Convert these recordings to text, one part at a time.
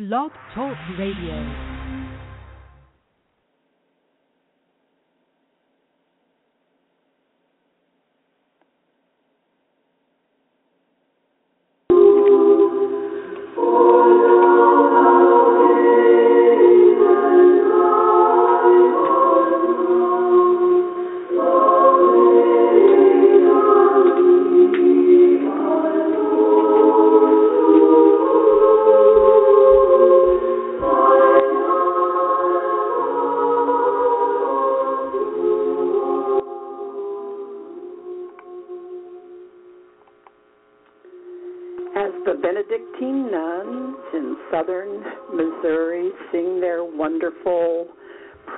Blog Talk Radio.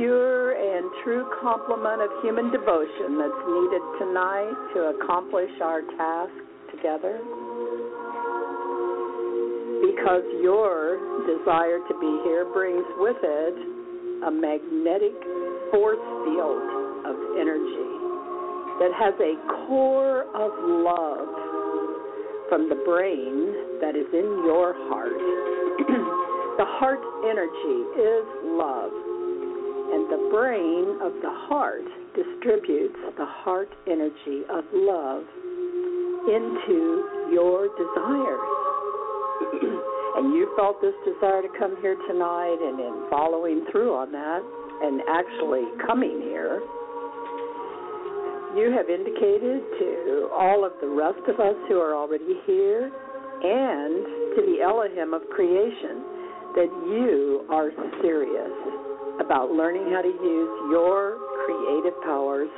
pure and true complement of human devotion that's needed tonight to accomplish our task together. Because your desire to be here brings with it a magnetic force field of energy that has a core of love from the brain that is in your heart. the heart energy is love, and the brain of the heart distributes the heart energy of love into your desires. and you felt this desire to come here tonight, and in following through on that, and actually coming here, you have indicated to all of the rest of us who are already here and to the Elohim of creation that you are serious about learning how to use your creative powers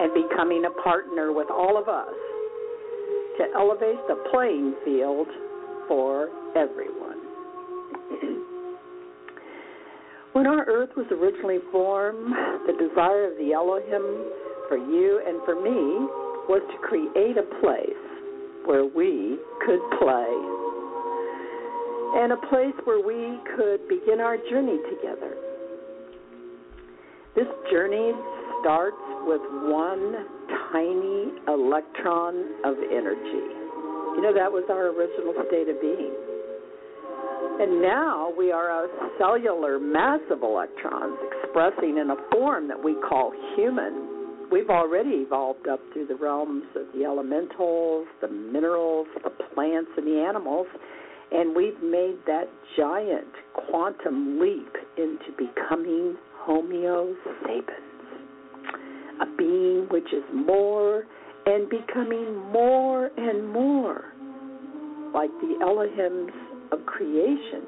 and becoming a partner with all of us to elevate the playing field for everyone. when our earth was originally formed, the desire of the Elohim for you and for me was to create a place where we could play and a place where we could begin our journey together. This journey starts with one tiny electron of energy. You know, that was our original state of being. And now we are a cellular mass of electrons expressing in a form that we call human we've already evolved up through the realms of the elementals, the minerals, the plants, and the animals, and we've made that giant quantum leap into becoming Homo sapiens, a being which is more and becoming more and more like the Elohims of creation,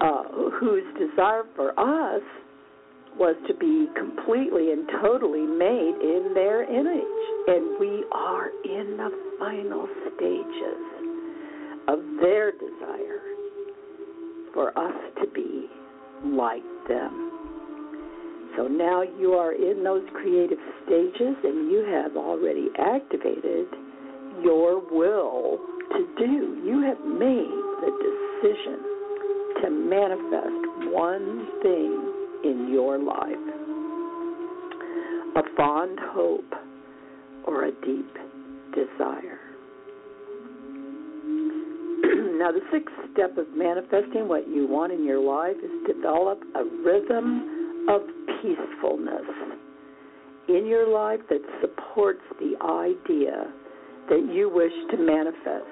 uh, whose desire for us was to be completely and totally made in their image. And we are in the final stages of their desire for us to be like them. So now you are in those creative stages and you have already activated your will to do. You have made the decision to manifest one thing in your life a fond hope or a deep desire. Now, the sixth step of manifesting what you want in your life is develop a rhythm of peacefulness in your life that supports the idea that you wish to manifest.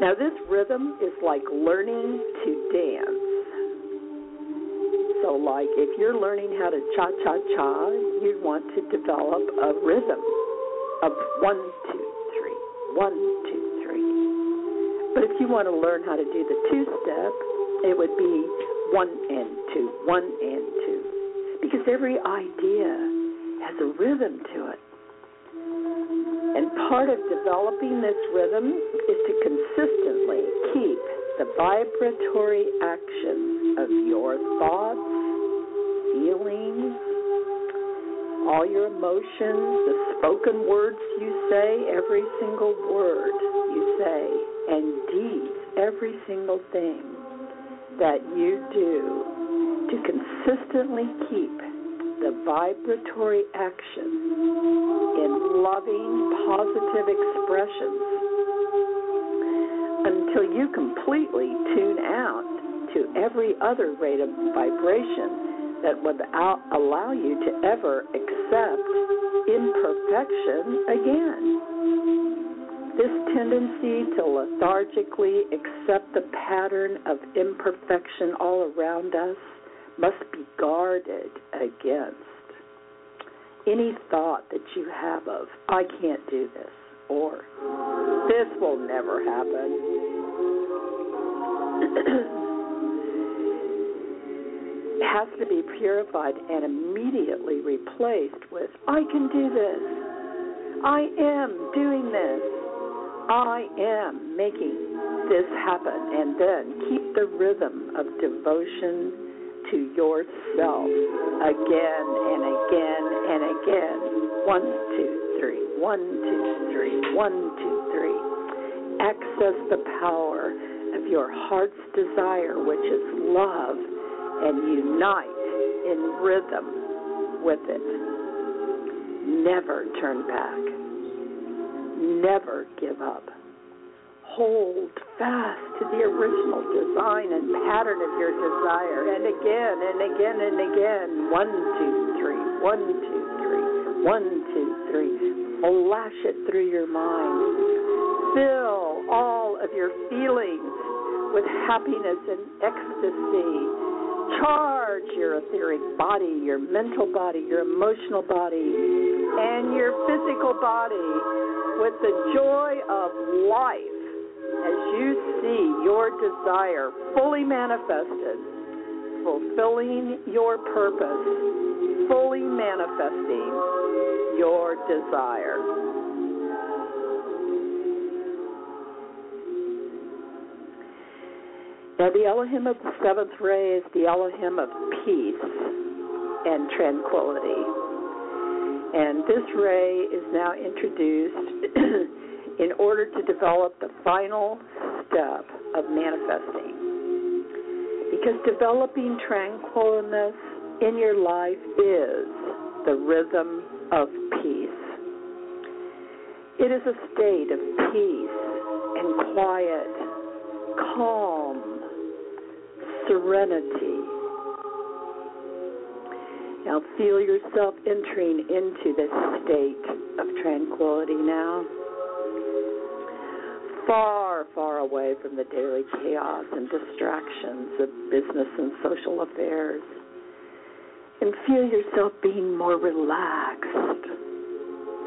Now, this rhythm is like learning to dance so, like if you're learning how to cha cha cha, you want to develop a rhythm of one, two, three, one. But if you want to learn how to do the two step, it would be one and two, one and two. Because every idea has a rhythm to it. And part of developing this rhythm is to consistently keep the vibratory action of your thoughts, feelings, all your emotions, the spoken words you say, every single word you say, and deeds, every single thing that you do to consistently keep the vibratory action in loving, positive expressions until you completely tune out to every other rate of vibration that would allow you to ever accept imperfection again. This tendency to lethargically accept the pattern of imperfection all around us must be guarded against. Any thought that you have of, I can't do this, or this will never happen. has to be purified and immediately replaced with, I can do this. I am doing this. I am making this happen. And then keep the rhythm of devotion to yourself again and again and again. One, two, three. One, two, three. One, two, three. Access the power of your heart's desire, which is love, and unite in rhythm with it. Never turn back. Never give up hold fast to the original design and pattern of your desire. And again and again and again. One, two, three. One, two, three. One, two, three. Flash it through your mind. Fill all of your feelings with happiness and ecstasy. Charge your etheric body, your mental body, your emotional body, and your physical body with the joy of life as you see your desire fully manifested, fulfilling your purpose, fully manifesting your desire. Now, the Elohim of the seventh ray is the Elohim of peace and tranquility. And this ray is now introduced in order to develop the final step of manifesting. Because developing tranquilness in your life is the rhythm of peace. It is a state of peace and quiet, calm, serenity. Now feel yourself entering into this state of tranquility now far, far away from the daily chaos and distractions of business and social affairs. And feel yourself being more relaxed.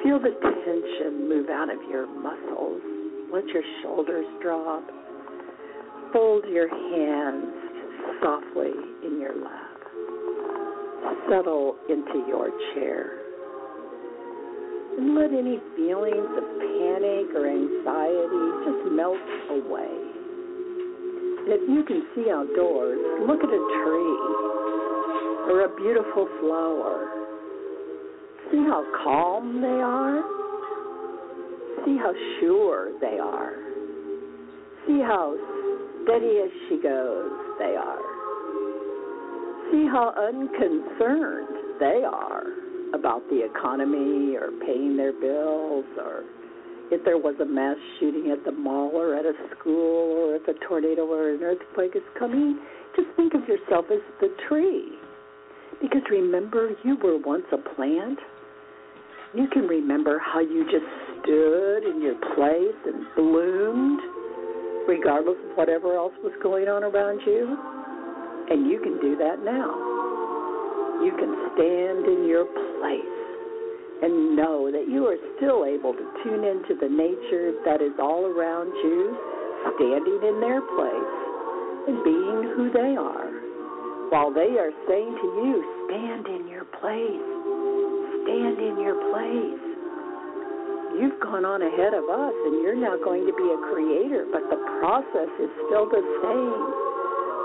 Feel the tension move out of your muscles. Let your shoulders drop. Fold your hands softly in your lap. Settle into your chair and let any feelings of panic or anxiety just melt away. And if you can see outdoors, look at a tree or a beautiful flower. See how calm they are. See how sure they are. See how steady as she goes they are. See how unconcerned they are about the economy or paying their bills or if there was a mass shooting at the mall or at a school or if a tornado or an earthquake is coming, just think of yourself as the tree. Because remember, you were once a plant. You can remember how you just stood in your place and bloomed, regardless of whatever else was going on around you. And you can do that now you can stand in your place and know that you are still able to tune into the nature that is all around you, standing in their place and being who they are, while they are saying to you, Stand in your place, stand in your place. you've gone on ahead of us and you're now going to be a creator, but the process is still the same.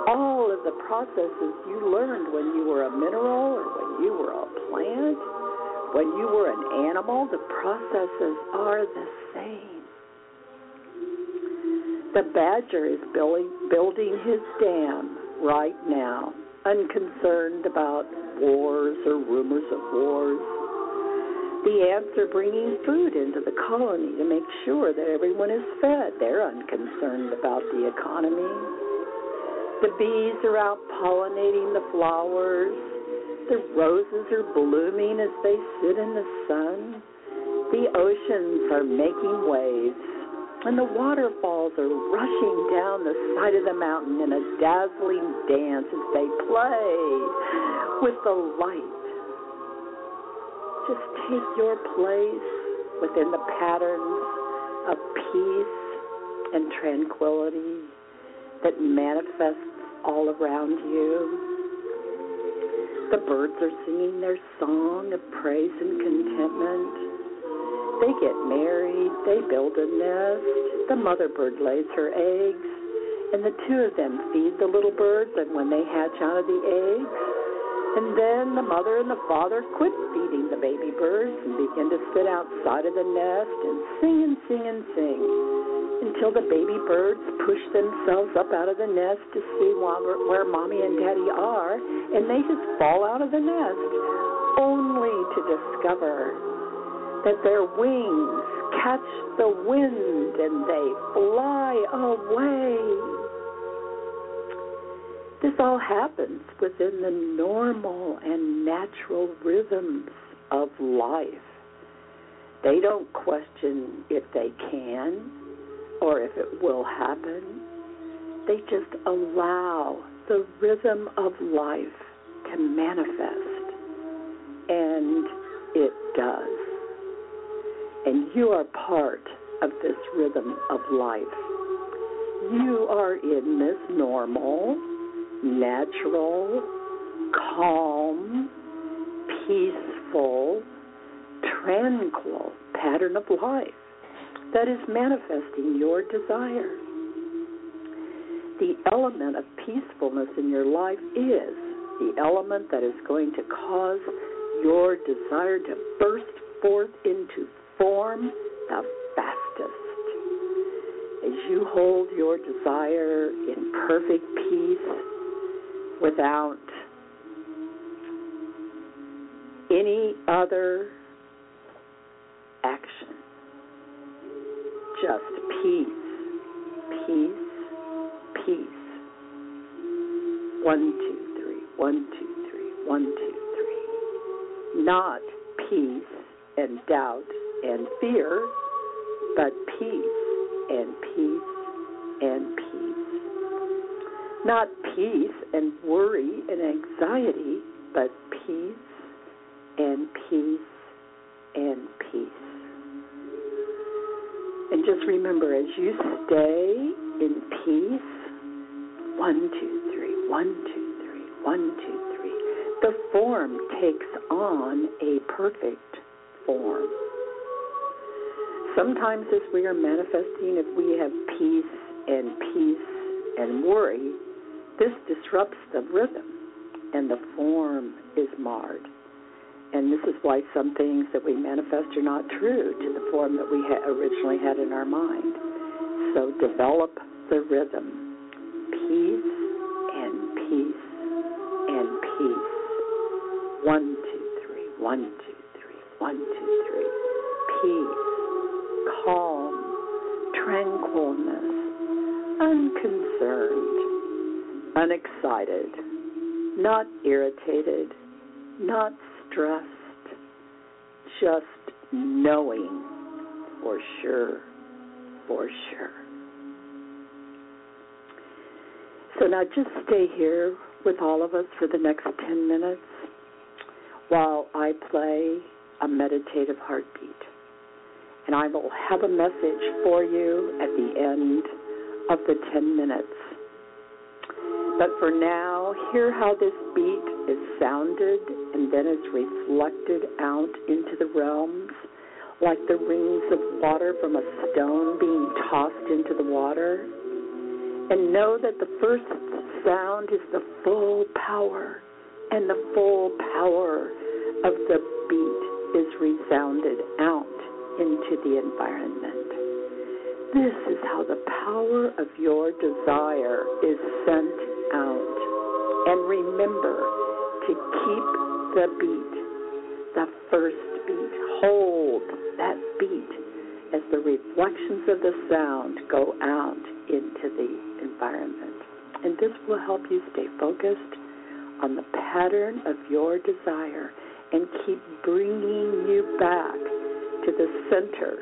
All of the processes you learned when you were a mineral or when you were a plant, when you were an animal, the processes are the same. The badger is building, building his dam right now, unconcerned about wars or rumors of wars. The ants are bringing food into the colony to make sure that everyone is fed. They're unconcerned about the economy. The bees are out pollinating the flowers. The roses are blooming as they sit in the sun. The oceans are making waves and the waterfalls are rushing down the side of the mountain in a dazzling dance as they play with the light. Just take your place within the patterns of peace and tranquility that manifests all around you. The birds are singing their song of praise and contentment. They get married, they build a nest, the mother bird lays her eggs, and the two of them feed the little birds, and when they hatch out of the eggs, and then the mother and the father quit feeding the baby birds and begin to sit outside of the nest and sing and sing and sing until the baby birds push themselves up out of the nest to see where mommy and daddy are, and they just fall out of the nest only to discover that their wings catch the wind and they fly away. This all happens within the normal and natural rhythms of life. They don't question if they can or if it will happen. They just allow the rhythm of life to manifest. And it does and you are part of this rhythm of life. You are in this normal, natural, calm, peaceful, tranquil pattern of life that is manifesting your desire. The element of peacefulness in your life is the element that is going to cause your desire to burst forth into form the fastest. As you hold your desire in perfect peace without any other just peace, peace, peace. One, two, three, one, two, three, one, two, three. Not peace and doubt and fear, but peace and peace and peace. Not peace and worry and anxiety, but peace and peace and peace. And just remember as you stay in peace, one, two, three, one, two, three, one, two, three, the form takes on a perfect form. Sometimes, as we are manifesting, if we have peace and peace and worry, this disrupts the rhythm and the form is marred. And this is why some things that we manifest are not true to the form that we ha- originally had in our mind. So develop the rhythm peace and peace and peace. One, two, three, one, two, three, one, two, three. Peace calm, tranquilness, unconcerned, unexcited, not irritated, not stressed, just knowing for sure, for sure. So now just stay here with all of us for the next 10 minutes while I play a meditative heartbeat and I will have a message for you at the end of the 10 minutes. But for now, hear how this beat is sounded and then is reflected out into the realms like the rings of water from a stone being tossed into the water. And know that the first sound is the full power, and the full power of the beat is resounded out into the environment. This is how the power of your desire is sent out. And remember to keep the beat, the first beat. Hold that beat as the reflections of the sound go out into the environment. And this will help you stay focused on the pattern of your desire and keep bringing you back to the center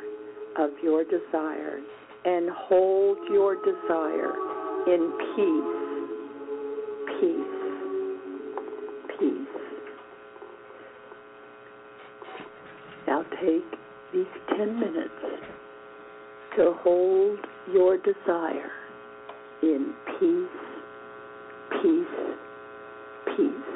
of your desire and hold your desire in peace, peace, peace. Now take these 10 minutes to hold your desire in peace, peace, peace.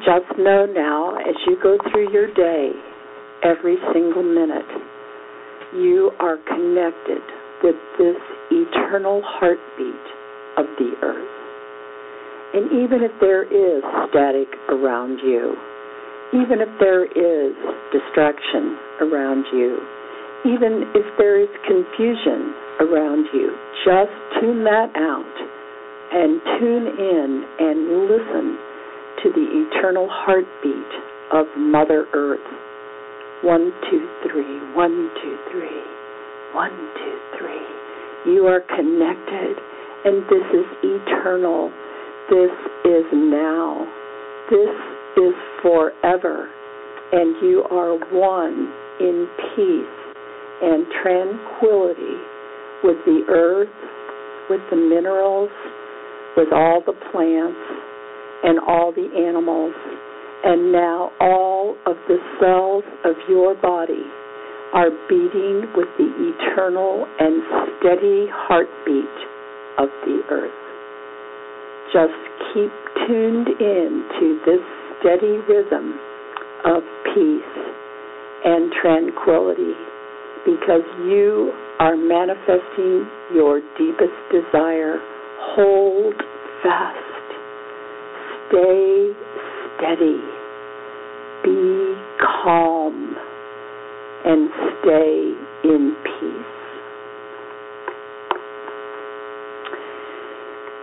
Just know now, as you go through your day, every single minute, you are connected with this eternal heartbeat of the earth. And even if there is static around you, even if there is distraction around you, even if there is confusion around you, just tune that out and tune in and listen to the eternal heartbeat of Mother Earth. One, two, three, one, two, three, one, two, three. You are connected, and this is eternal. This is now. This is forever. And you are one in peace and tranquility with the earth, with the minerals, with all the plants, and all the animals. And now all of the cells of your body are beating with the eternal and steady heartbeat of the earth. Just keep tuned in to this steady rhythm of peace and tranquility because you are manifesting your deepest desire. Hold fast. Stay steady. Be calm and stay in peace.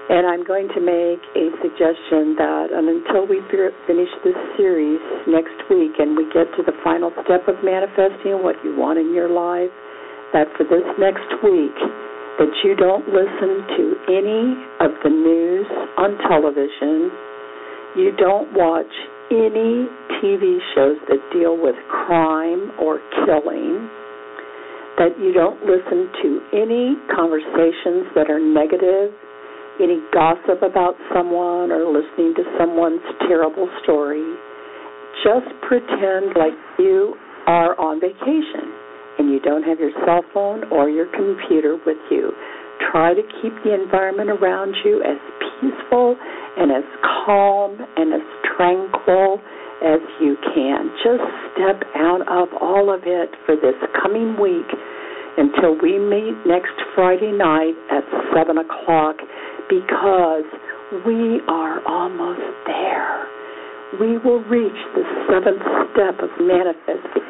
And I'm going to make a suggestion that until we finish this series next week and we get to the final step of manifesting what you want in your life, that for this next week, that you don't listen to any of the news on television, you don't watch any TV shows that deal with crime or killing, that you don't listen to any conversations that are negative any gossip about someone or listening to someone's terrible story. Just pretend like you are on vacation and you don't have your cell phone or your computer with you. Try to keep the environment around you as peaceful and as calm and as tranquil as you can. Just step out of all of it for this coming week until we meet next Friday night at 7 o'clock because we are almost there. We will reach the seventh step of manifesting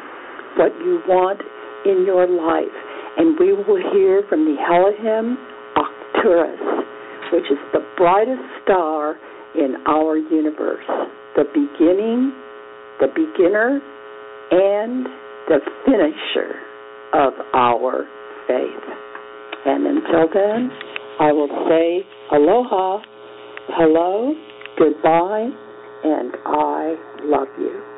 what you want in your life. And we will hear from the Elohim Arcturus, which is the brightest star in our universe, the beginning, the beginner, and the finisher of our faith. And until then, I will say aloha, hello, goodbye, and I love you.